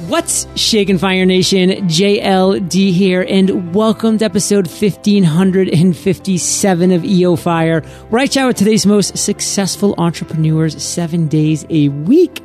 What's shaking Fire Nation? JLD here, and welcome to episode 1557 of EO Fire, where I chat with today's most successful entrepreneurs seven days a week.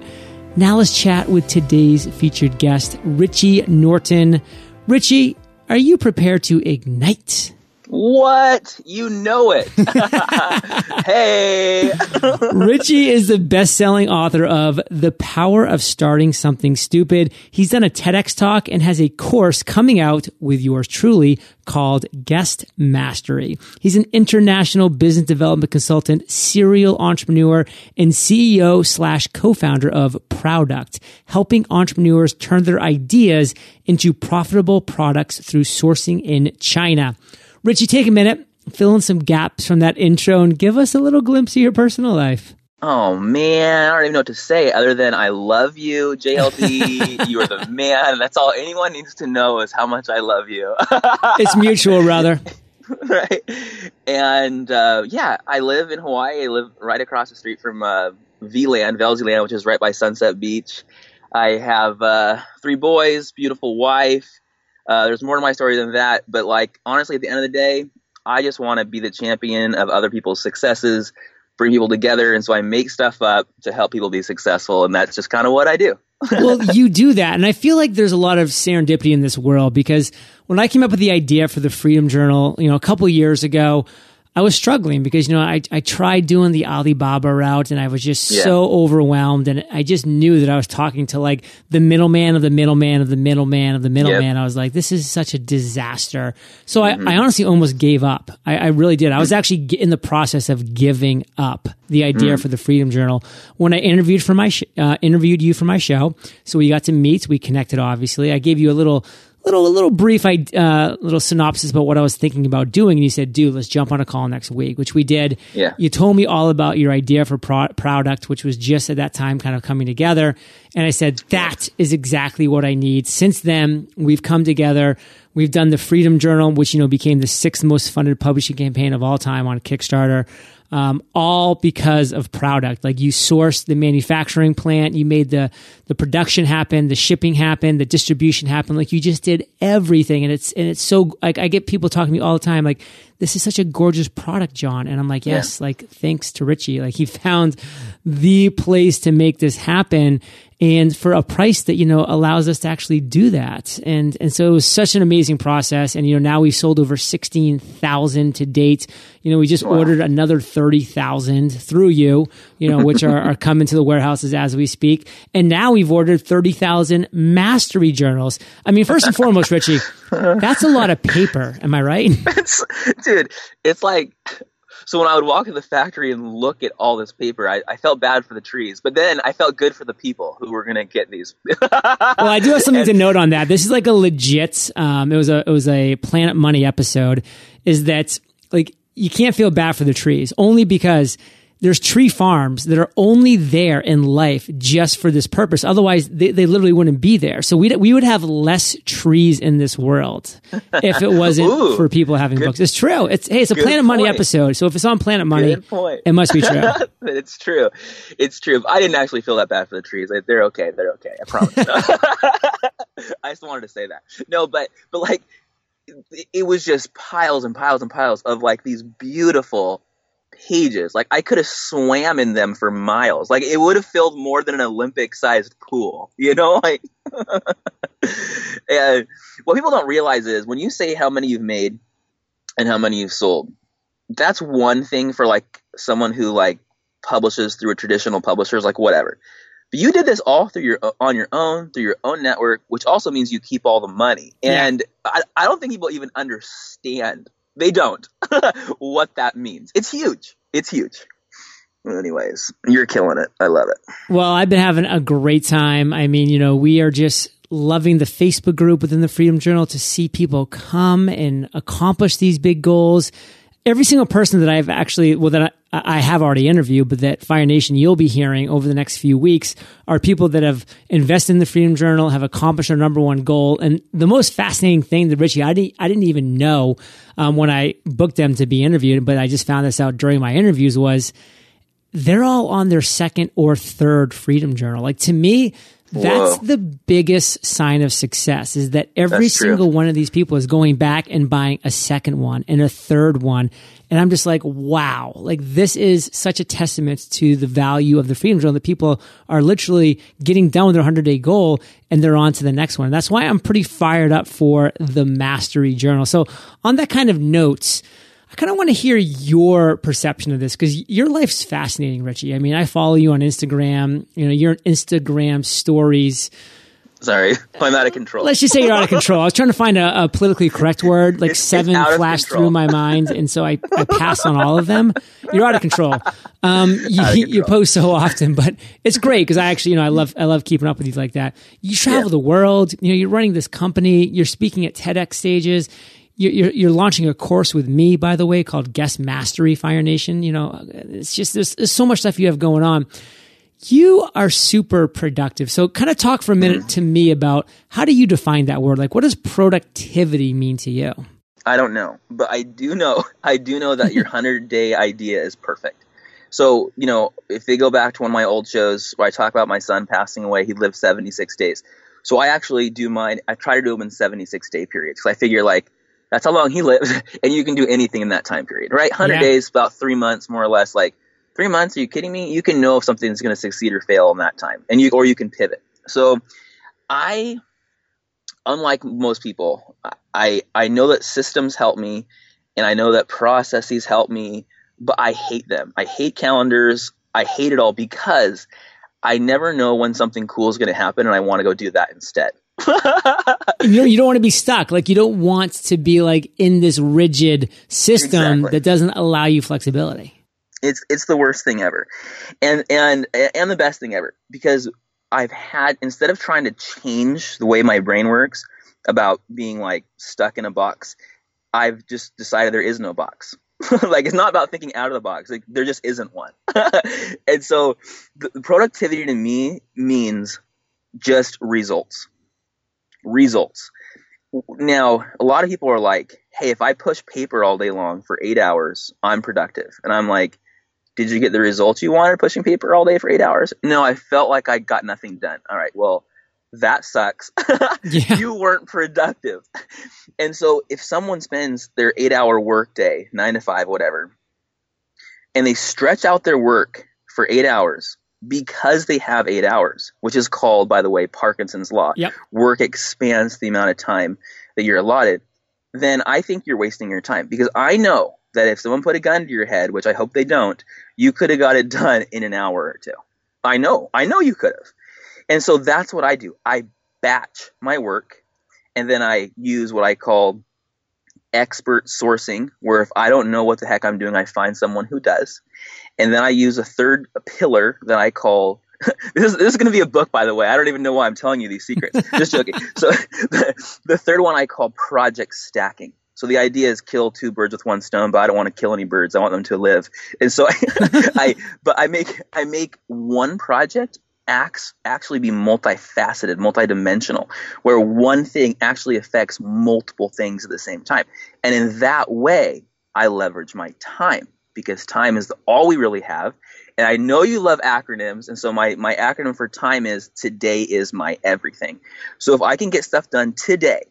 Now let's chat with today's featured guest, Richie Norton. Richie, are you prepared to ignite? What? You know it. hey. Richie is the best selling author of The Power of Starting Something Stupid. He's done a TEDx talk and has a course coming out with yours truly called Guest Mastery. He's an international business development consultant, serial entrepreneur, and CEO slash co-founder of Prouduct, helping entrepreneurs turn their ideas into profitable products through sourcing in China. Richie, take a minute, fill in some gaps from that intro, and give us a little glimpse of your personal life. Oh man, I don't even know what to say other than I love you, JLD. you are the man. That's all anyone needs to know is how much I love you. it's mutual, rather. right. And uh, yeah, I live in Hawaii. I live right across the street from uh, V-Land, Velzy which is right by Sunset Beach. I have uh, three boys, beautiful wife, uh, there's more to my story than that, but like honestly, at the end of the day, I just want to be the champion of other people's successes, bring people together, and so I make stuff up to help people be successful, and that's just kind of what I do. well, you do that, and I feel like there's a lot of serendipity in this world because when I came up with the idea for the Freedom Journal, you know, a couple years ago, I was struggling because, you know, I, I tried doing the Alibaba route and I was just yeah. so overwhelmed. And I just knew that I was talking to like the middleman of the middleman of the middleman of the middleman. Yep. I was like, this is such a disaster. So mm-hmm. I, I honestly almost gave up. I, I really did. I was actually in the process of giving up the idea mm-hmm. for the Freedom Journal when I interviewed for my sh- uh, interviewed you for my show. So we got to meet. We connected, obviously. I gave you a little little a little brief I uh, little synopsis about what I was thinking about doing, and you said, "Dude, let's jump on a call next week," which we did. Yeah. You told me all about your idea for pro- Prouduct, which was just at that time kind of coming together, and I said that is exactly what I need. Since then, we've come together. We've done the Freedom Journal, which you know became the sixth most funded publishing campaign of all time on Kickstarter um, all because of Prouduct. Like you sourced the manufacturing plant, you made the the production happen, the shipping happen, the distribution happen. Like you just did everything, and it's and it's so like I get people talking to me all the time, like this is such a gorgeous product, John, and I'm like, yes, yeah. like thanks to Richie, like he found the place to make this happen, and for a price that you know allows us to actually do that. And and so it was such an amazing process. And you know now we've sold over 16,000 to date. You know we just wow. ordered another 30,000 through you you know which are, are coming to the warehouses as we speak. And now we've ordered 30,000 mastery journals. I mean first and foremost richie that's a lot of paper am i right it's, dude it's like so when I would walk in the factory and look at all this paper, I, I felt bad for the trees, but then I felt good for the people who were going to get these. well, I do have something and, to note on that. This is like a legit. Um, it was a it was a Planet Money episode. Is that like you can't feel bad for the trees only because there's tree farms that are only there in life just for this purpose. Otherwise, they, they literally wouldn't be there. So we we would have less trees in this world if it wasn't Ooh, for people having good, books. It's true. It's hey, it's a Planet point. Money episode. So if it's on Planet Money, it must be true. it's true. It's true. I didn't actually feel that bad for the trees. They're okay. They're okay. I promise. I just wanted to say that. No, but but like it was just piles and piles and piles of like these beautiful pages. Like I could have swam in them for miles. Like it would have filled more than an Olympic sized pool. You know, like and what people don't realize is when you say how many you've made and how many you've sold, that's one thing for like someone who like publishes through a traditional publishers, like whatever. But you did this all through your uh, on your own through your own network, which also means you keep all the money. And yeah. I, I don't think people even understand they don't. what that means. It's huge. It's huge. Anyways, you're killing it. I love it. Well, I've been having a great time. I mean, you know, we are just loving the Facebook group within the Freedom Journal to see people come and accomplish these big goals every single person that I've actually, well, that I, have already interviewed, but that Fire Nation you'll be hearing over the next few weeks are people that have invested in the Freedom Journal, have accomplished their number one goal. And the most fascinating thing that Richie, I didn't, I didn't even know um, when I booked them to be interviewed, but I just found this out during my interviews was they're all on their second or third Freedom Journal. Like to me, That's the biggest sign of success is that every That's true. single one of these people is going back and buying a second one and a third one. And I'm just like, wow, like this is such a testament to the value of the Freedom Journal that people are literally getting done with their 100 day goal and they're on to the next one. And that's why I'm pretty fired up for the Mastery Journal. So on that kind of note, I kind of want to hear your perception of this because your life's fascinating, Richie. I mean, I follow you on Instagram. You know, your Instagram stories. Sorry, I'm out of control. Let's just say you're out of control. I was trying to find a, a politically correct word, like It's- it's seven of flashed through my mind, and so I, I passed on all of them. You're out of control. Um, you, Out of you post so often, but it's great because I actually, you know, I love I love keeping up with you like that. You travel Yeah. the world. You know, you're running this company. You're speaking at TEDx stages. You're, you're, launching a course with me, by the way, called Guest Mastery Fire Nation. You know, it's just there's, there's so much stuff you have going on. You are super productive. So, kind of talk for a minute to me about how do you define that word? Like, what does productivity mean to you? I don't know, but I do know I do know that your 100 day idea is perfect. So, you know, if they go back to one of my old shows where I talk about my son passing away, he lived 76 days. So I actually do mine, I try to do them in 76 day periods because I figure like that's how long he lived and you can do anything in that time period, right? 100 Yeah. days, about three months more or less. Like three months, are you kidding me? You can know if something's going to succeed or fail in that time and you, or you can pivot. So I, unlike most people, I I know that systems help me, and I know that processes help me, but I hate them. I hate calendars. I hate it all because I never know when something cool is going to happen, and I want to go do that instead. You know, you don't want to be stuck. Like, you don't want to be like in this rigid system Exactly. that doesn't allow you flexibility. it's it's the worst thing ever, and and and the best thing ever because I've had instead of trying to change the way my brain works about being like stuck in a box, I've just decided there is no box. like it's not about thinking out of the box. Like there just isn't one. and so the, the productivity to me means just results. Results. Now, a lot of people are like, "Hey, if I push paper all day long for 8 hours, I'm productive." And I'm like, "Did you get the results you wanted pushing paper all day for 8 hours?" No, I felt like I got nothing done. All right, well, that sucks. Yeah. you weren't productive. And so if someone spends their eight hour work day, nine to five, whatever, and they stretch out their work for eight hours because they have eight hours, which is called, by the way, Parkinson's Law. Yep. Work expands the amount of time that you're allotted, then I think you're wasting your time because I know that if someone put a gun to your head, which I hope they don't, you could have got it done in an hour or two. I know. I know you could have. And so that's what I do. I batch my work and then I use what I call expert sourcing, where if I don't know what the heck I'm doing, I find someone who does. And then I use a third pillar that I call this is, this is going to be a book, by the way. I don't even know why I'm telling you these secrets. Just joking. So the, the third one I call project stacking. So the idea is kill two birds with one stone, but I don't want to kill any birds. I want them to live. And so I, I but I make I make one project acts actually be multifaceted, multidimensional, where one thing actually affects multiple things at the same time. And in that way, I leverage my time because time is all we really have. And I know you love acronyms, and so my, my acronym for time is today is my everything. So if I can get stuff done today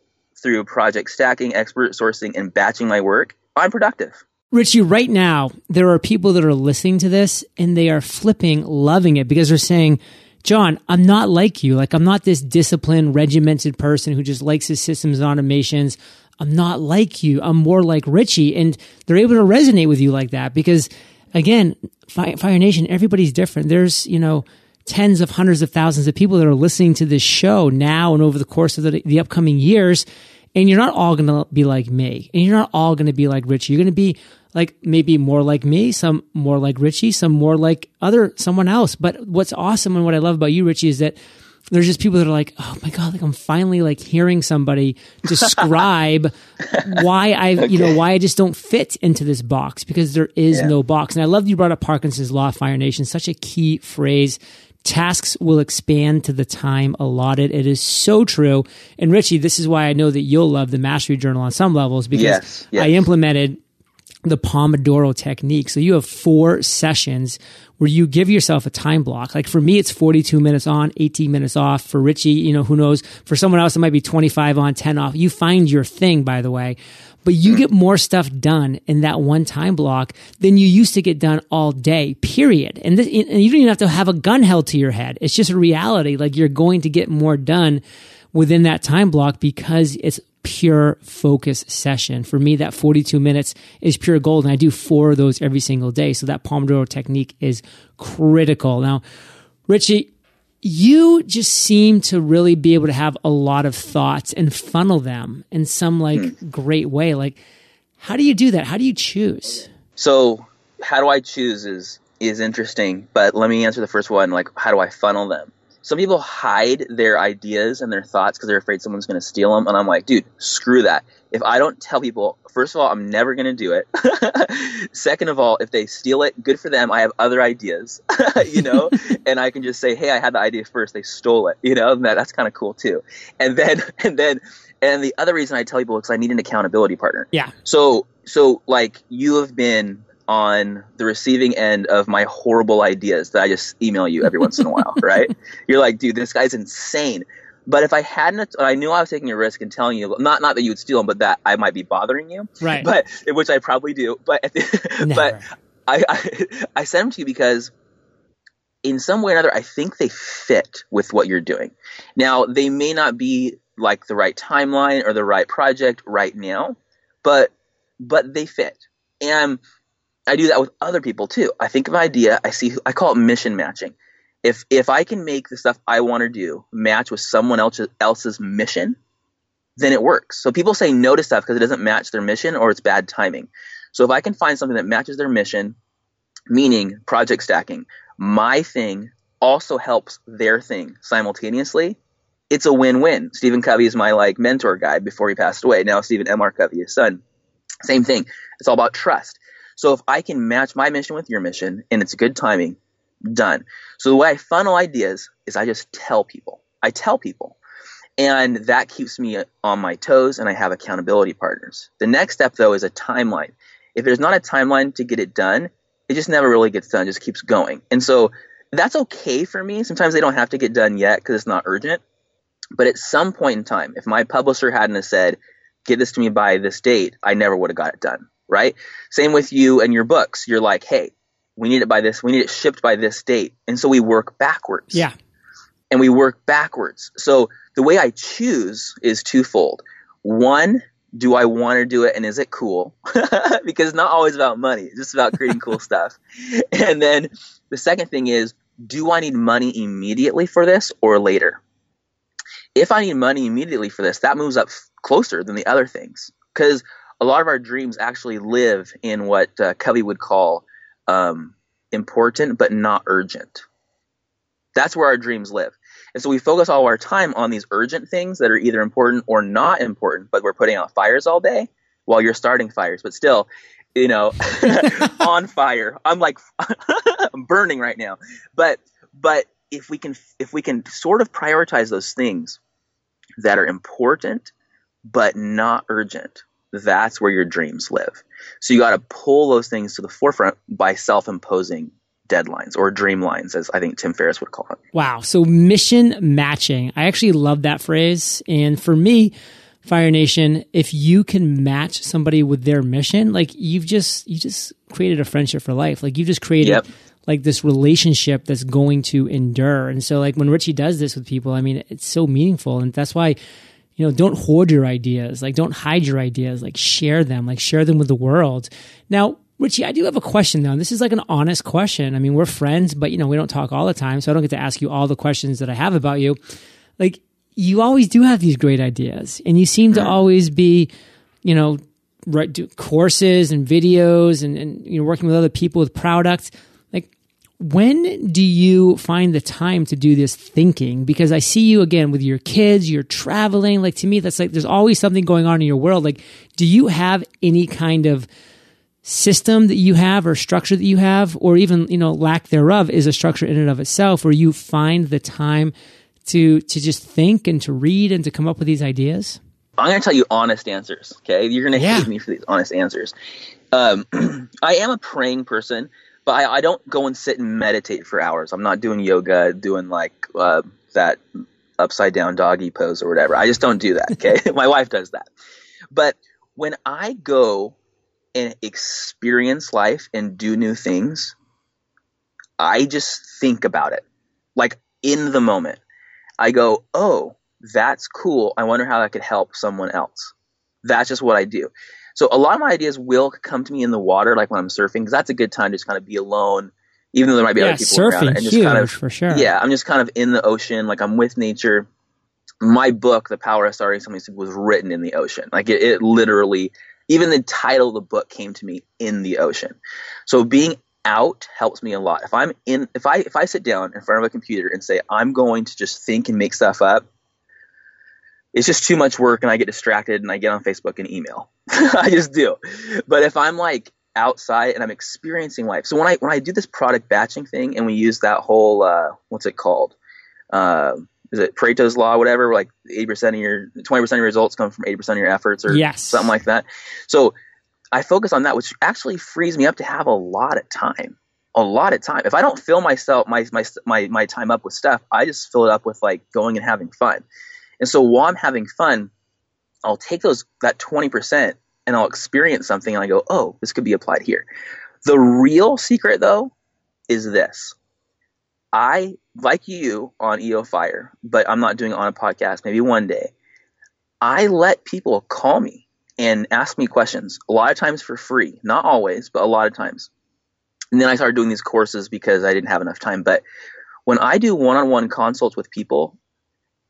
through project stacking, expert sourcing, and batching my work, I'm productive. Richie, right now, there are people that are listening to this and they are flipping, loving it because they're saying, John, I'm not like you. Like, I'm not this disciplined, regimented person who just likes his systems and automations. I'm not like you. I'm more like Richie. And they're able to resonate with you like that because, again, Fire Nation, everybody's different. There's, you know, tens of hundreds of thousands of people that are listening to this show now and over the course of the, the upcoming years. And you're not all going to be like me. And you're not all going to be like Richie. You're going to be like maybe more like me, some more like Richie, some more like other someone else. But what's awesome and what I love about you, Richie, is that there's just people that are like, oh my god, like I'm finally like hearing somebody describe why I, you know, why I just don't fit into this box because there is Yeah. no box. And I love you brought up Parkinson's law, Fire Nation, such a key phrase. Tasks will expand to the time allotted. It is so true. And Richie, this is why I know that you'll love the Mastery Journal on some levels because Yes, yes. I implemented the Pomodoro technique. So you have four sessions where you give yourself a time block. Like for me, it's 42 minutes on, 18 minutes off. For Richie, you know, who knows? For someone else, it might be 25 on, 10 off. You find your thing, by the way. But you get more stuff done in that one time block than you used to get done all day, period. And, this, and you don't even have to have a gun held to your head. It's just a reality. Like you're going to get more done within that time block because it's pure focus session. For me, that 42 minutes is pure gold. And I do four of those every single day. So that Pomodoro technique is critical. Now, Richie, you just seem to really be able to have a lot of thoughts and funnel them in some like hmm. great way. Like, how do you do that? How do you choose? So, how do I choose is is interesting, but let me answer the first one. Like, how do I funnel them? Some people hide their ideas and their thoughts because they're afraid someone's going to steal them. And I'm like, dude, screw that. If I don't tell people, first of all, I'm never going to do it. Second of all, if they steal it, good for them. I have other ideas, you know, and I can just say, hey, I had the idea first. They stole it, you know, that, that's kind of cool too. And then, and then, and the other reason I tell people is I need an accountability partner. Yeah. So, so like you have been on the receiving end of my horrible ideas that I just email you every once in a while, right? You're like, dude, this guy's insane. But if I hadn't, I knew I was taking a risk and telling you, not not that you would steal them, but that I might be bothering you, right? But which I probably do. But but I, I I sent them to you because in some way or another, I think they fit with what you're doing. Now they may not be like the right timeline or the right project right now, but but they fit. And I do that with other people too. I think of an idea, I see, I call it mission matching. If if I can make the stuff I want to do match with someone else's else's mission, then it works. So people say no to stuff because it doesn't match their mission or it's bad timing. So if I can find something that matches their mission, meaning project stacking, my thing also helps their thing simultaneously, it's a win-win. Stephen Covey is my like mentor guy before he passed away. Now Stephen M. R. Covey, his son. Same thing. It's all about trust. So if I can match my mission with your mission and it's good timing, done. So the way I funnel ideas is I just tell people. I tell people. And that keeps me on my toes and I have accountability partners. The next step though is a timeline. If there's not a timeline to get it done, it just never really gets done, it just keeps going. And so that's okay for me. Sometimes they don't have to get done yet because it's not urgent. But at some point in time, if my publisher hadn't said, get this to me by this date, I never would have got it done right? Same with you and your books. You're like, hey, we need it by this, we need it shipped by this date. And so we work backwards. Yeah. And we work backwards. So the way I choose is twofold. One, do I want to do it and is it cool? because it's not always about money, it's just about creating cool stuff. And then the second thing is, do I need money immediately for this or later? If I need money immediately for this, that moves up closer than the other things. Because a lot of our dreams actually live in what uh, Covey would call um, important but not urgent. That's where our dreams live. And so we focus all our time on these urgent things that are either important or not important, but we're putting out fires all day while you're starting fires. But still, you know, on fire. I'm like, I'm burning right now. But, but if we can, if we can sort of prioritize those things that are important but not urgent, that's where your dreams live. So you got to pull those things to the forefront by self-imposing deadlines or dreamlines, as I think Tim Ferriss would call it. Wow. So mission matching. I actually love that phrase. And for me, Fire Nation, if you can match somebody with their mission, like you've just you just created a friendship for life. Like you've just created yep. like this relationship that's going to endure. And so like when Richie does this with people, I mean, it's so meaningful. And that's why you know, don't hoard your ideas. Like, don't hide your ideas. Like, share them. Like, share them with the world. Now, Richie, I do have a question though. And this is like an honest question. I mean, we're friends, but you know, we don't talk all the time. So I don't get to ask you all the questions that I have about you. Like, you always do have these great ideas and you seem to mm. always be, you know, right, do courses and videos and, and, you know, working with other people with products when do you find the time to do this thinking? Because I see you again with your kids, you're traveling. Like to me, that's like there's always something going on in your world. Like, do you have any kind of system that you have or structure that you have, or even, you know, lack thereof is a structure in and of itself where you find the time to to just think and to read and to come up with these ideas? I'm going to tell you honest answers. Okay, you're going to yeah. hate me for these honest answers. Um, I am a praying person, but I, I, don't go and sit and meditate for hours. I'm not doing yoga, doing like uh, that upside down doggy pose or whatever. I just don't do that. Okay, my wife does that. But when I go and experience life and do new things, I just think about it, like in the moment. I go, oh, that's cool. I wonder how that could help someone else. That's just what I do. So a lot of my ideas will come to me in the water, like when I'm surfing, because that's a good time to just kind of be alone, even though there might be yeah, other people surfing, around. And just huge, kind of, for sure. Yeah, I'm just kind of in the ocean, like I'm with nature. My book, The Power of Starting Something, was written in the ocean. Like it, it literally, even the title of the book came to me in the ocean. So being out helps me a lot. If I'm in, if I if I sit down in front of a computer and say I'm going to just think and make stuff up, it's just too much work and I get distracted and I get on Facebook and email. I just do. But if I'm like outside and I'm experiencing life. So when I when I do this product batching thing and we use that whole uh, what's it called? Uh, is it Pareto's law, whatever? Like eighty percent of your twenty percent of your results come from eighty percent of your efforts, or yes. something like that. So I focus on that, which actually frees me up to have a lot of time. A lot of time. If I don't fill myself my my my my time up with stuff, I just fill it up with like going and having fun. And so while I'm having fun, I'll take those that 20% and I'll experience something and I go, "Oh, this could be applied here." The real secret though is this. I like you on EO Fire, but I'm not doing it on a podcast, maybe one day. I let people call me and ask me questions, a lot of times for free, not always, but a lot of times. And then I started doing these courses because I didn't have enough time. But when I do one on one consults with people,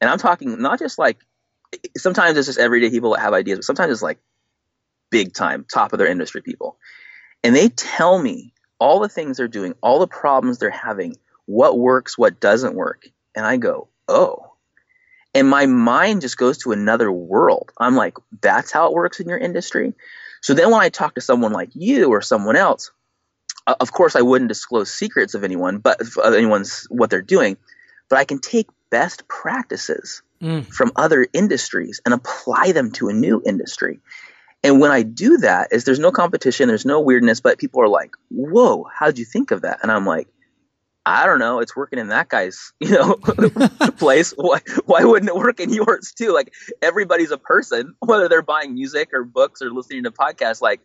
and I'm talking not just like sometimes it's just everyday people that have ideas, but sometimes it's like big time, top of their industry people. And they tell me all the things they're doing, all the problems they're having, what works, what doesn't work. And I go, oh. And my mind just goes to another world. I'm like, that's how it works in your industry. So then when I talk to someone like you or someone else, of course I wouldn't disclose secrets of anyone, but of anyone's what they're doing, but I can take best practices mm. from other industries and apply them to a new industry. And when I do that, is there's no competition, there's no weirdness, but people are like, "Whoa, how'd you think of that?" And I'm like, "I don't know. It's working in that guy's, you know, place. Why, why wouldn't it work in yours too? Like everybody's a person, whether they're buying music or books or listening to podcasts. Like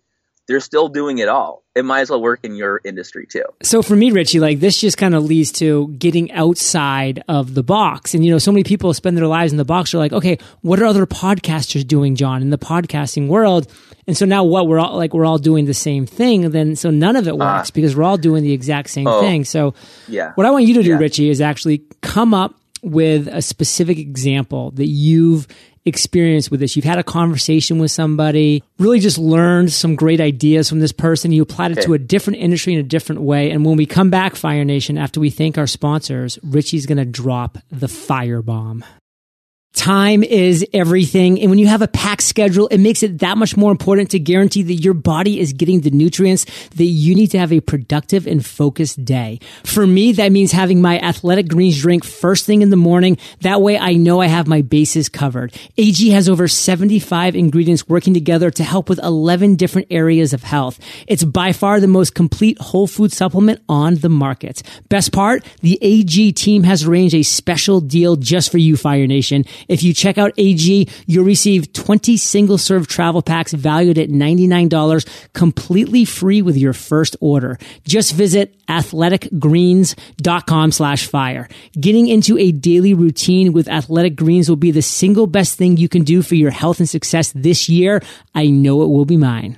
they're still doing it all. It might as well work in your industry too. So for me, Richie, like this just kind of leads to getting outside of the box. And you know, so many people spend their lives in the box. They're like, okay, what are other podcasters doing, John, in the podcasting world? And so now what we're all like, we're all doing the same thing. And Then so none of it works uh, because we're all doing the exact same oh, thing. So yeah, what I want you to do, yeah. Richie, is actually come up with a specific example that you've experience with this. You've had a conversation with somebody, really just learned some great ideas from this person. You applied it okay. to a different industry in a different way. And when we come back, Fire Nation, after we thank our sponsors, Richie's going to drop the fire bomb. Time is everything. And when you have a packed schedule, it makes it that much more important to guarantee that your body is getting the nutrients that you need to have a productive and focused day. For me, that means having my athletic greens drink first thing in the morning. That way I know I have my bases covered. AG has over 75 ingredients working together to help with 11 different areas of health. It's by far the most complete whole food supplement on the market. Best part, the AG team has arranged a special deal just for you, Fire Nation. If you check out AG, you'll receive 20 single serve travel packs valued at $99 completely free with your first order. Just visit athleticgreens.com slash fire. Getting into a daily routine with Athletic Greens will be the single best thing you can do for your health and success this year. I know it will be mine.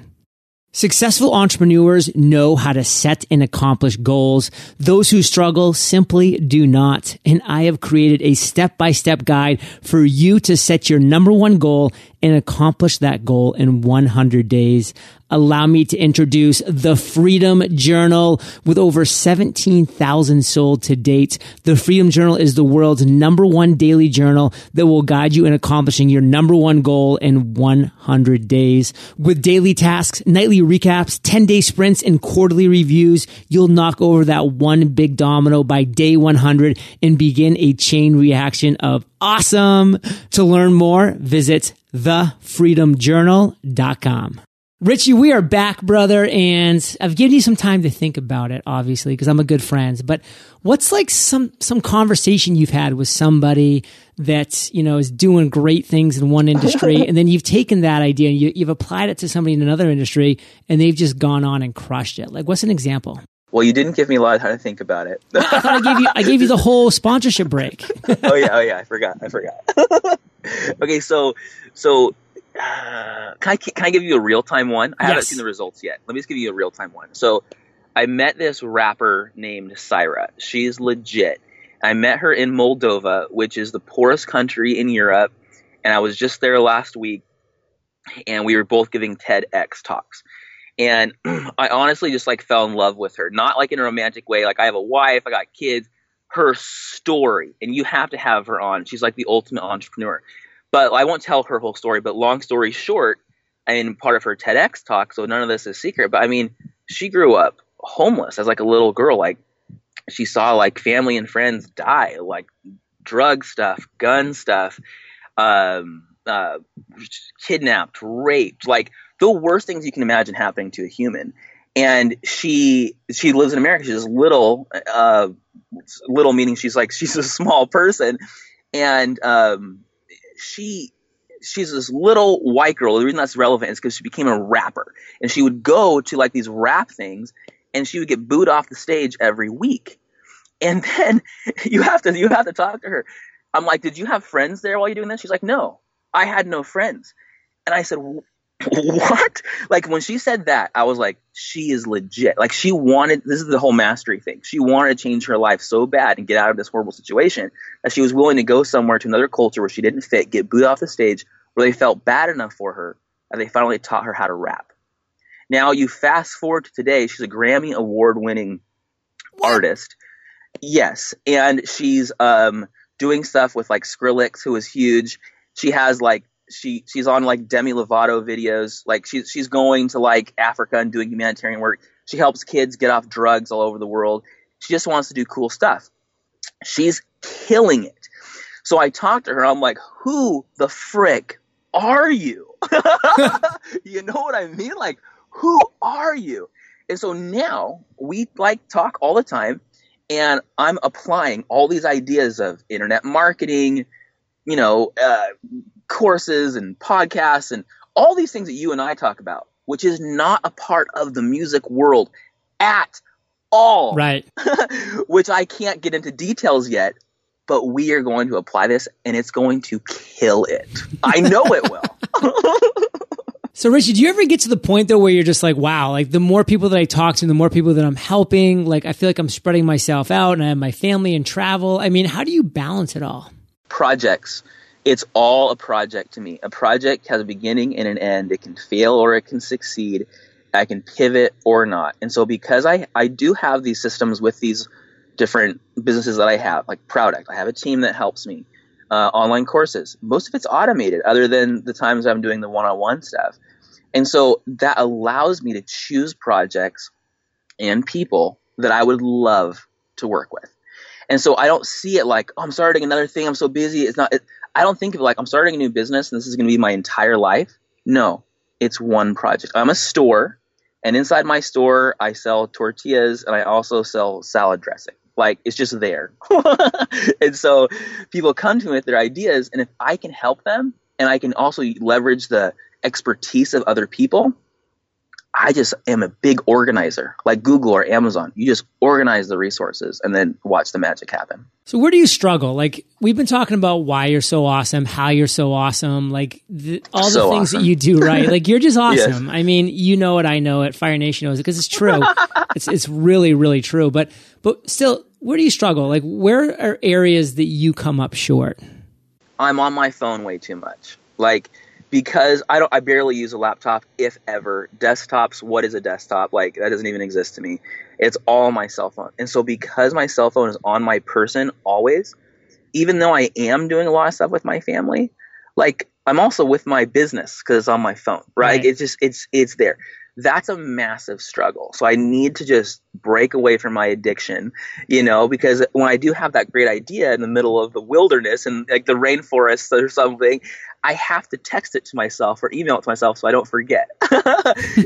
Successful entrepreneurs know how to set and accomplish goals. Those who struggle simply do not. And I have created a step by step guide for you to set your number one goal and accomplish that goal in 100 days allow me to introduce the Freedom Journal with over 17,000 sold to date. The Freedom Journal is the world's number one daily journal that will guide you in accomplishing your number one goal in 100 days. With daily tasks, nightly recaps, 10 day sprints, and quarterly reviews, you'll knock over that one big domino by day 100 and begin a chain reaction of awesome. To learn more, visit thefreedomjournal.com. Richie, we are back, brother, and I've given you some time to think about it, obviously, because I'm a good friend. But what's like some some conversation you've had with somebody that you know is doing great things in one industry, and then you've taken that idea and you, you've applied it to somebody in another industry, and they've just gone on and crushed it. Like, what's an example? Well, you didn't give me a lot of time to think about it. I thought I gave you I gave you the whole sponsorship break. oh yeah, oh yeah, I forgot. I forgot. okay, so so uh, can I can I give you a real time one? I yes. haven't seen the results yet. Let me just give you a real time one. So I met this rapper named Sirah. She's legit. I met her in Moldova, which is the poorest country in Europe, and I was just there last week, and we were both giving TEDx talks. And I honestly just like fell in love with her, not like in a romantic way. Like I have a wife, I got kids. Her story, and you have to have her on. She's like the ultimate entrepreneur. But I won't tell her whole story. But long story short, mean, part of her TEDx talk, so none of this is secret. But I mean, she grew up homeless as like a little girl. Like she saw like family and friends die, like drug stuff, gun stuff, um, uh, kidnapped, raped, like the worst things you can imagine happening to a human. And she she lives in America. She's little, uh, little meaning she's like she's a small person, and um, she she's this little white girl. The reason that's relevant is because she became a rapper, and she would go to like these rap things, and she would get booed off the stage every week. And then you have to you have to talk to her. I'm like, did you have friends there while you're doing this? She's like, no, I had no friends. And I said, what? Like when she said that, I was like, she is legit. Like she wanted, this is the whole mastery thing. She wanted to change her life so bad and get out of this horrible situation that she was willing to go somewhere to another culture where she didn't fit, get booed off the stage, where they felt bad enough for her and they finally taught her how to rap. Now you fast forward to today, she's a Grammy award winning artist. Yes. And she's, um, doing stuff with like Skrillex, who is huge. She has like she she's on like Demi Lovato videos. Like she's she's going to like Africa and doing humanitarian work. She helps kids get off drugs all over the world. She just wants to do cool stuff. She's killing it. So I talked to her. I'm like, who the frick are you? you know what I mean? Like, who are you? And so now we like talk all the time, and I'm applying all these ideas of internet marketing, you know, uh, courses and podcasts and all these things that you and I talk about, which is not a part of the music world at all. Right. which I can't get into details yet, but we are going to apply this and it's going to kill it. I know it will. So, Richie, do you ever get to the point though where you're just like, wow, like the more people that I talk to, the more people that I'm helping, like I feel like I'm spreading myself out and I have my family and travel. I mean, how do you balance it all? Projects it's all a project to me. A project has a beginning and an end. It can fail or it can succeed. I can pivot or not. And so because I, I do have these systems with these different businesses that I have, like Prouduct, I have a team that helps me. Uh, online courses, most of it's automated other than the times I'm doing the one-on-one stuff. And so that allows me to choose projects and people that I would love to work with. And so I don't see it like, oh, I'm starting another thing. I'm so busy. It's not, it, I don't think of like I'm starting a new business and this is going to be my entire life. No, it's one project. I'm a store, and inside my store, I sell tortillas and I also sell salad dressing. Like it's just there. and so people come to me with their ideas, and if I can help them and I can also leverage the expertise of other people, I just am a big organizer, like Google or Amazon. You just organize the resources and then watch the magic happen. So, where do you struggle? Like, we've been talking about why you're so awesome, how you're so awesome, like the, all the so things awesome. that you do, right? Like, you're just awesome. yes. I mean, you know it, I know it, Fire Nation knows it because it's true. it's it's really, really true. But but still, where do you struggle? Like, where are areas that you come up short? I'm on my phone way too much. Like, because I don't I barely use a laptop if ever. Desktops, what is a desktop? Like that doesn't even exist to me. It's all my cell phone. And so because my cell phone is on my person always, even though I am doing a lot of stuff with my family, like I'm also with my business because it's on my phone, right? right? It's just it's it's there. That's a massive struggle. So I need to just break away from my addiction, you know, because when I do have that great idea in the middle of the wilderness and like the rainforest or something, I have to text it to myself or email it to myself so I don't forget.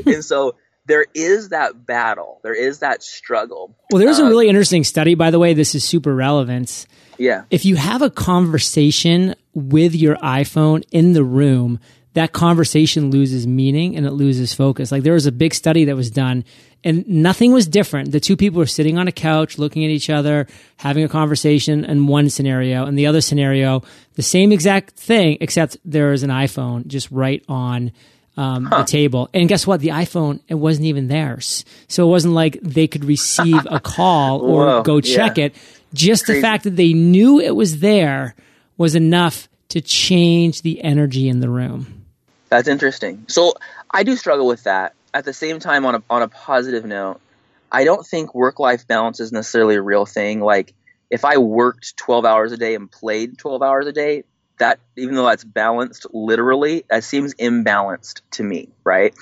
and so there is that battle, there is that struggle. Well, there's um, a really interesting study, by the way. This is super relevant. Yeah. If you have a conversation with your iPhone in the room, that conversation loses meaning and it loses focus. Like there was a big study that was done and nothing was different. The two people were sitting on a couch, looking at each other, having a conversation in one scenario and the other scenario, the same exact thing, except there is an iPhone just right on um, huh. the table. And guess what? The iPhone, it wasn't even theirs. So it wasn't like they could receive a call or Whoa, go check yeah. it. Just Crazy. the fact that they knew it was there was enough to change the energy in the room. That's interesting. So I do struggle with that. At the same time, on a on a positive note, I don't think work life balance is necessarily a real thing. Like if I worked 12 hours a day and played 12 hours a day, that even though that's balanced literally, that seems imbalanced to me, right?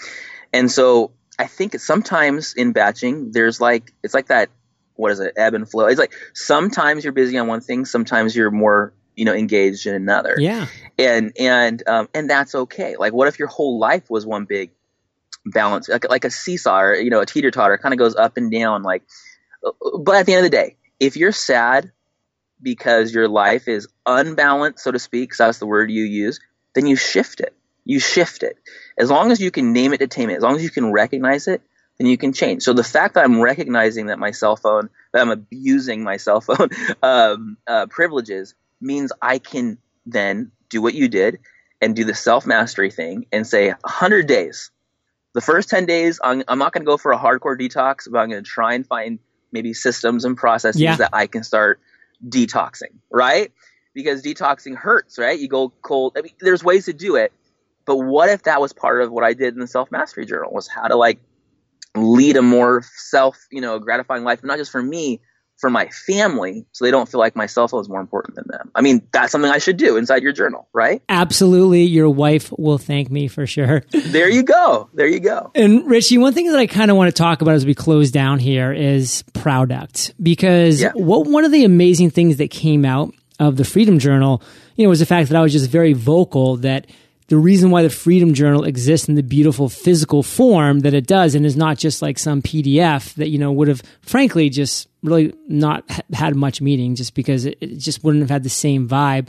And so I think sometimes in batching, there's like it's like that. What is it? Ebb and flow. It's like sometimes you're busy on one thing, sometimes you're more you know engaged in another. Yeah and and um, and that's okay. Like, what if your whole life was one big balance, like, like a seesaw, or, you know, a teeter totter, kind of goes up and down. Like, but at the end of the day, if you're sad because your life is unbalanced, so to speak, because that's the word you use, then you shift it. You shift it. As long as you can name it to tame it, as long as you can recognize it, then you can change. So the fact that I'm recognizing that my cell phone, that I'm abusing my cell phone um, uh, privileges, means I can then do what you did and do the self mastery thing and say 100 days. The first 10 days, I'm, I'm not going to go for a hardcore detox, but I'm going to try and find maybe systems and processes yeah. that I can start detoxing, right? Because detoxing hurts, right? You go cold. I mean, there's ways to do it, but what if that was part of what I did in the self mastery journal was how to like lead a more self, you know, gratifying life, not just for me, for my family so they don't feel like my cell phone is more important than them. I mean, that's something I should do inside your journal, right? Absolutely. Your wife will thank me for sure. there you go. There you go. And Richie, one thing that I kind of want to talk about as we close down here is Prouduct because yeah. what one of the amazing things that came out of the Freedom Journal, you know, was the fact that I was just very vocal that the reason why the Freedom Journal exists in the beautiful physical form that it does and is not just like some PDF that, you know, would have frankly just really not had much meaning just because it, it just wouldn't have had the same vibe.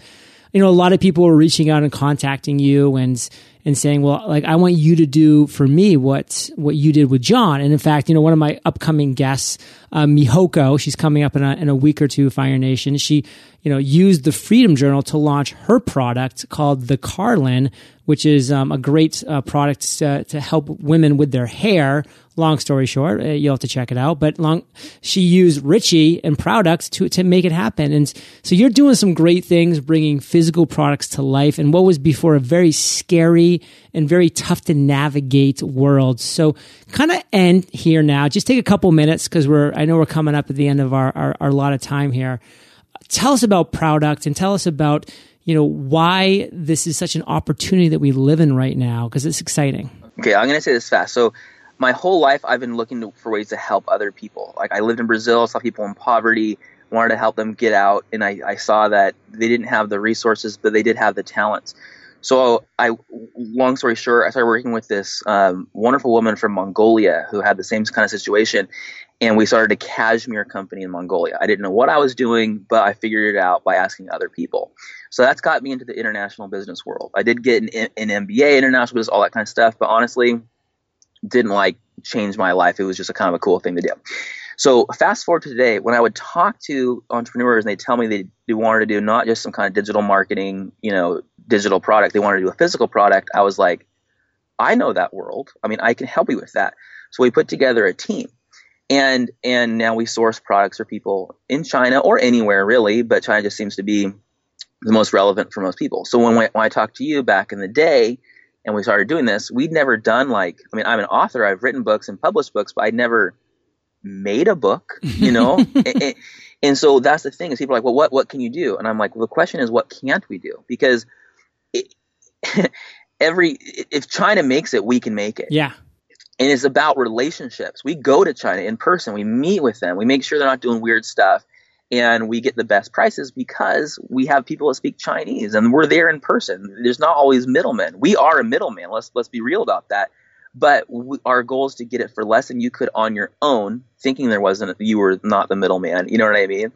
You know, a lot of people were reaching out and contacting you and and saying, "Well, like I want you to do for me what what you did with John." And in fact, you know, one of my upcoming guests, uh, Mihoko, she's coming up in a, in a week or two. Fire Nation. She, you know, used the Freedom Journal to launch her product called the Carlin, which is um, a great uh, product to, to, help women with their hair. Long story short, uh, you'll have to check it out. But long, she used Richie and products to to make it happen. And so you're doing some great things, bringing physical products to life, and what was before a very scary and very tough to navigate world. So kind of end here now. Just take a couple minutes because we're I know we're coming up at the end of our our, our lot of time here. Tell us about Prouduct and tell us about you know, why this is such an opportunity that we live in right now because it's exciting. Okay, I'm going to say this fast. So, my whole life, I've been looking to, for ways to help other people. Like, I lived in Brazil, saw people in poverty, wanted to help them get out, and I, I saw that they didn't have the resources, but they did have the talents. So, I, long story short, I started working with this um, wonderful woman from Mongolia who had the same kind of situation, and we started a cashmere company in Mongolia. I didn't know what I was doing, but I figured it out by asking other people. So that's got me into the international business world. I did get an, an MBA, international business, all that kind of stuff, but honestly, didn't like change my life. It was just a kind of a cool thing to do. So fast forward to today, when I would talk to entrepreneurs and they tell me they, they wanted to do not just some kind of digital marketing, you know, digital product, they wanted to do a physical product, I was like, I know that world. I mean, I can help you with that. So we put together a team and and now we source products for people in China or anywhere really, but China just seems to be the most relevant for most people. So when, we, when I talked to you back in the day and we started doing this, we'd never done like I mean I'm an author, I've written books and published books, but I'd never made a book, you know. and, and, so that's the thing is people are like, well, what what can you do? And I'm like, well, the question is, what can't we do? Because it, every if China makes it, we can make it. Yeah and it's about relationships. We go to China in person, we meet with them, we make sure they're not doing weird stuff, and we get the best prices because we have people that speak Chinese and we're there in person. There's not always middlemen. We are a middleman. Let's let's be real about that. But we, our goal is to get it for less than you could on your own, thinking there wasn't you were not the middleman. You know what I mean?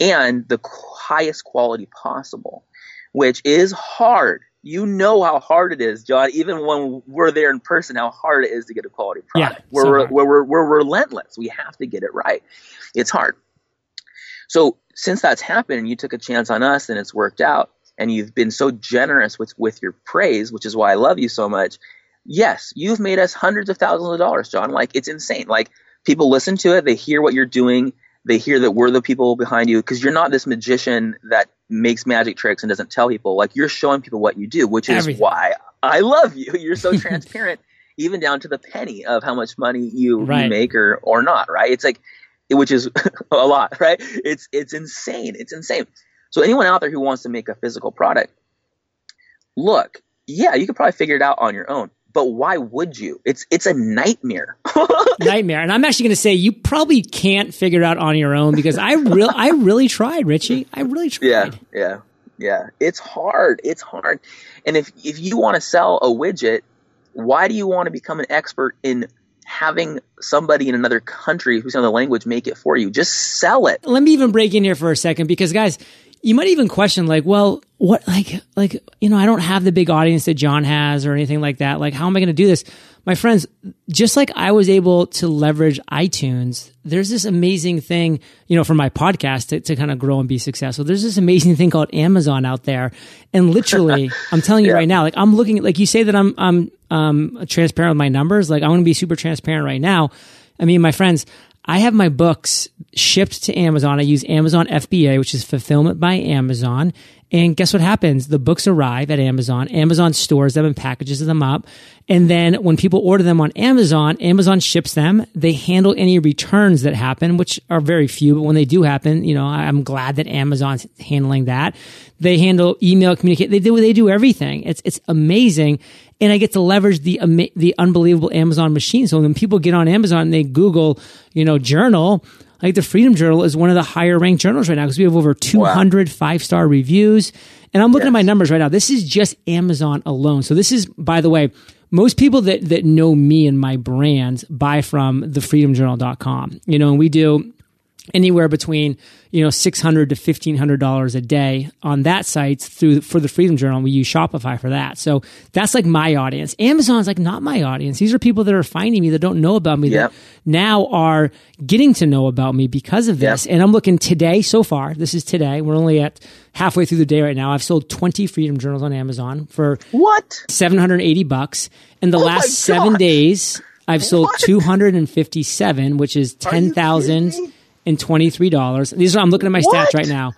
And the highest quality possible, which is hard you know how hard it is, John. Even when we're there in person, how hard it is to get a quality product. Yeah, we're, so we're, hard. we're, we're relentless. We have to get it right. It's hard. So since that's happened and you took a chance on us and it's worked out and you've been so generous with, with your praise, which is why I love you so much. Yes, you've made us hundreds of thousands of dollars, John. Like it's insane. Like people listen to it. They hear what you're doing. They hear that we're the people behind you because you're not this magician that makes magic tricks and doesn't tell people. Like you're showing people what you do, which is Everything. why I love you. You're so transparent, even down to the penny of how much money you, Right. you make or or not. Right? It's like, which is a lot. Right? It's it's insane. It's insane. So anyone out there who wants to make a physical product, look, yeah, you could probably figure it out on your own. But why would you? It's it's a nightmare. nightmare. And I'm actually going to say you probably can't figure it out on your own because I real I really tried, Richie. I really tried. Yeah, yeah, yeah. It's hard. It's hard. And if if you want to sell a widget, why do you want to become an expert in having somebody in another country who's in the language make it for you? Just sell it. Let me even break in here for a second because guys, you might even question like, well, what like like you know, I don't have the big audience that John has or anything like that. Like how am I going to do this? My friends, just like I was able to leverage iTunes, there's this amazing thing, you know, for my podcast to, to kind of grow and be successful. There's this amazing thing called Amazon out there. And literally, I'm telling you Yeah. right now, like I'm looking at like you say that I'm I'm um transparent with my numbers, like I'm going to be super transparent right now. I mean, my friends, I have my books shipped to Amazon. I use Amazon FBA, which is fulfillment by Amazon. And guess what happens? The books arrive at Amazon. Amazon stores them and packages them up. And then when people order them on Amazon, Amazon ships them. They handle any returns that happen, which are very few, but when they do happen, you know, I'm glad that Amazon's handling that. They handle email communicate. They do, they do everything. It's, it's amazing. And I get to leverage the, the unbelievable Amazon machine. So when people get on Amazon and they Google, you know, journal, like the Freedom Journal is one of the higher ranked journals right now because we have over 200 five star reviews. And I'm looking at my numbers right now. This is just Amazon alone. So this is, by the way, most people that, that know me and my brand buy from thefreedomjournal.com. You know, and we do anywhere between you know six hundred to fifteen hundred dollars a day on that site through for the Freedom Journal. We use Shopify for that, so that's like my audience. Amazon's like not my audience. These are people that are finding me that don't know about me Yep. that now are getting to know about me because of this. And I'm looking today so far. This is today. We're only at halfway through the day right now. I've sold twenty Freedom Journals on Amazon for What? 780 bucks. In the Oh last seven days, I've sold What? 257, which is Are you $10,023. These are, I'm looking at my stats right now.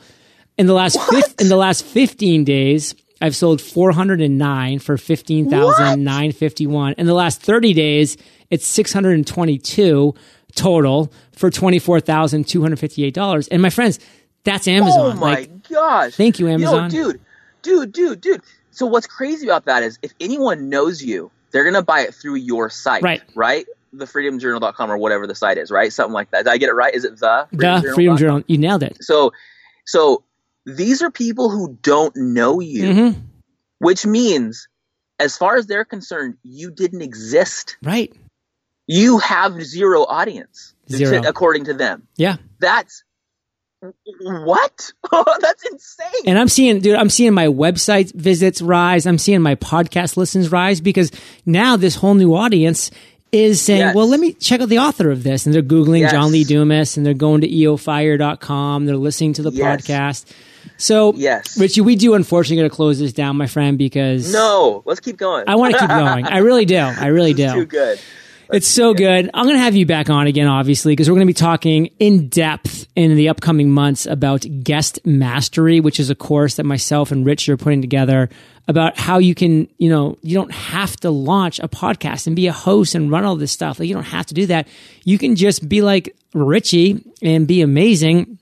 In the last What? fifth, in the last 15 days, I've sold 409 for 15,951. In the last 30 days, it's 622 total for $24,258. And my friends, that's Amazon. Oh my like, gosh! thank you, Amazon. Yo, dude, dude, dude, dude. So what's crazy about that is if anyone knows you, they're gonna buy it through your site, Right. Right. TheFreedomJournal.com or whatever the site is, right? Something like that. Did I get it right? Is it the the Freedom Journal, you nailed it. So, so these are people who don't know you, hmm which means, as far as they're concerned, you didn't exist. Right. You have zero audience, Zero. according to them. Yeah. That's what? That's insane. And I'm seeing, dude, I'm seeing my website visits rise. I'm seeing my podcast listens rise because now this whole new audience is saying, Yes. well, let me check out the author of this. And they're Googling Yes. John Lee Dumas and they're going to eofire.com. They're listening to the Yes. podcast. So, Yes. Richie, we do unfortunately got to close this down, my friend, because no, let's keep going. I want to keep going. I really do. I really do. Too good. It's so good. I'm going to have you back on again, obviously, because we're going to be talking in depth in the upcoming months about guest mastery, which is a course that myself and Rich are putting together about how you can, you know, you don't have to launch a podcast and be a host and run all this stuff. Like you don't have to do that. You can just be like Richie and be amazing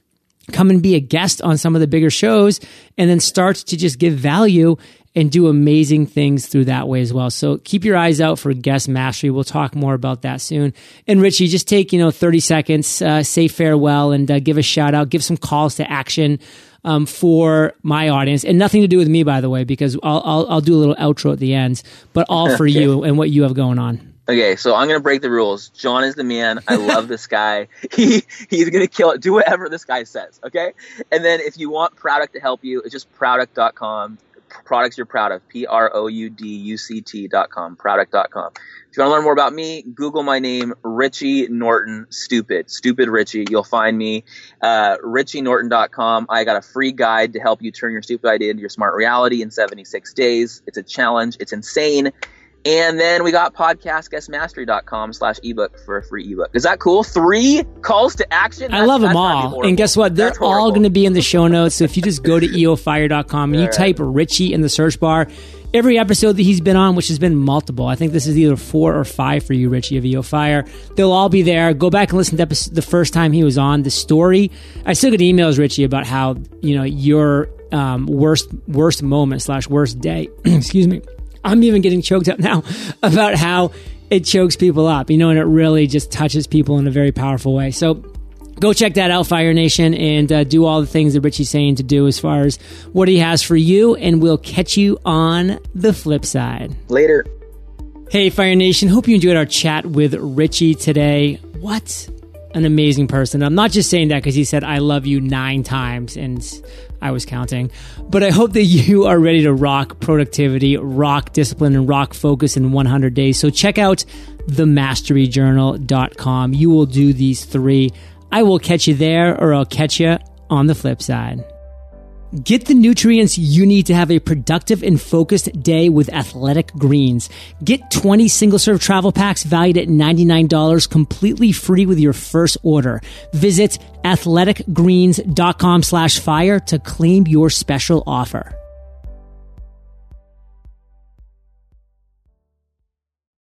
come and be a guest on some of the bigger shows and then start to just give value and do amazing things through that way as well. So keep your eyes out for guest mastery. We'll talk more about that soon. And Richie, just take, you know, 30 seconds, uh, say farewell and uh, give a shout out, give some calls to action. Um, for my audience, and nothing to do with me, by the way, because I'll, I'll, I'll do a little outro at the end, but all for you and what you have going on. Okay, so I'm gonna break the rules. John is the man. I love this guy. He he's gonna kill it. Do whatever this guy says. Okay, and then if you want product to help you, it's just prouduct.com products you're proud of. P R O U D U C T dot com, prouduct.com. If you want to learn more about me, Google my name, Richie Norton Stupid, Stupid Richie. You'll find me, uh, richienorton.com. I got a free guide to help you turn your stupid idea into your smart reality in 76 days. It's a challenge. It's insane. And then we got podcastguestmastery.com slash ebook for a free ebook. Is that cool? Three calls to action? That's, I love them all. And guess what? They're all going to be in the show notes. So if you just go to eofire.com and you right. type Richie in the search bar, every episode that he's been on, which has been multiple, I think this is either four or five for you, Richie of EO Fire, they'll all be there. Go back and listen to episode, the first time he was on. The story, I still get emails, Richie, about how, you know, your um, worst, worst moment slash worst day, excuse me, I'm even getting choked up now about how it chokes people up, you know, and it really just touches people in a very powerful way. So go check that out, Fire Nation, and uh, do all the things that Richie's saying to do as far as what he has for you. And we'll catch you on the flip side. Later. Hey, Fire Nation. Hope you enjoyed our chat with Richie today. What an amazing person. I'm not just saying that because he said, I love you nine times. And I was counting. But I hope that you are ready to rock productivity, rock discipline, and rock focus in 100 days. So check out themasteryjournal.com. You will do these three. I will catch you there, or I'll catch you on the flip side. Get the nutrients you need to have a productive and focused day with Athletic Greens. Get 20 single serve travel packs valued at $99 completely free with your first order. Visit athleticgreens.com slash fire to claim your special offer.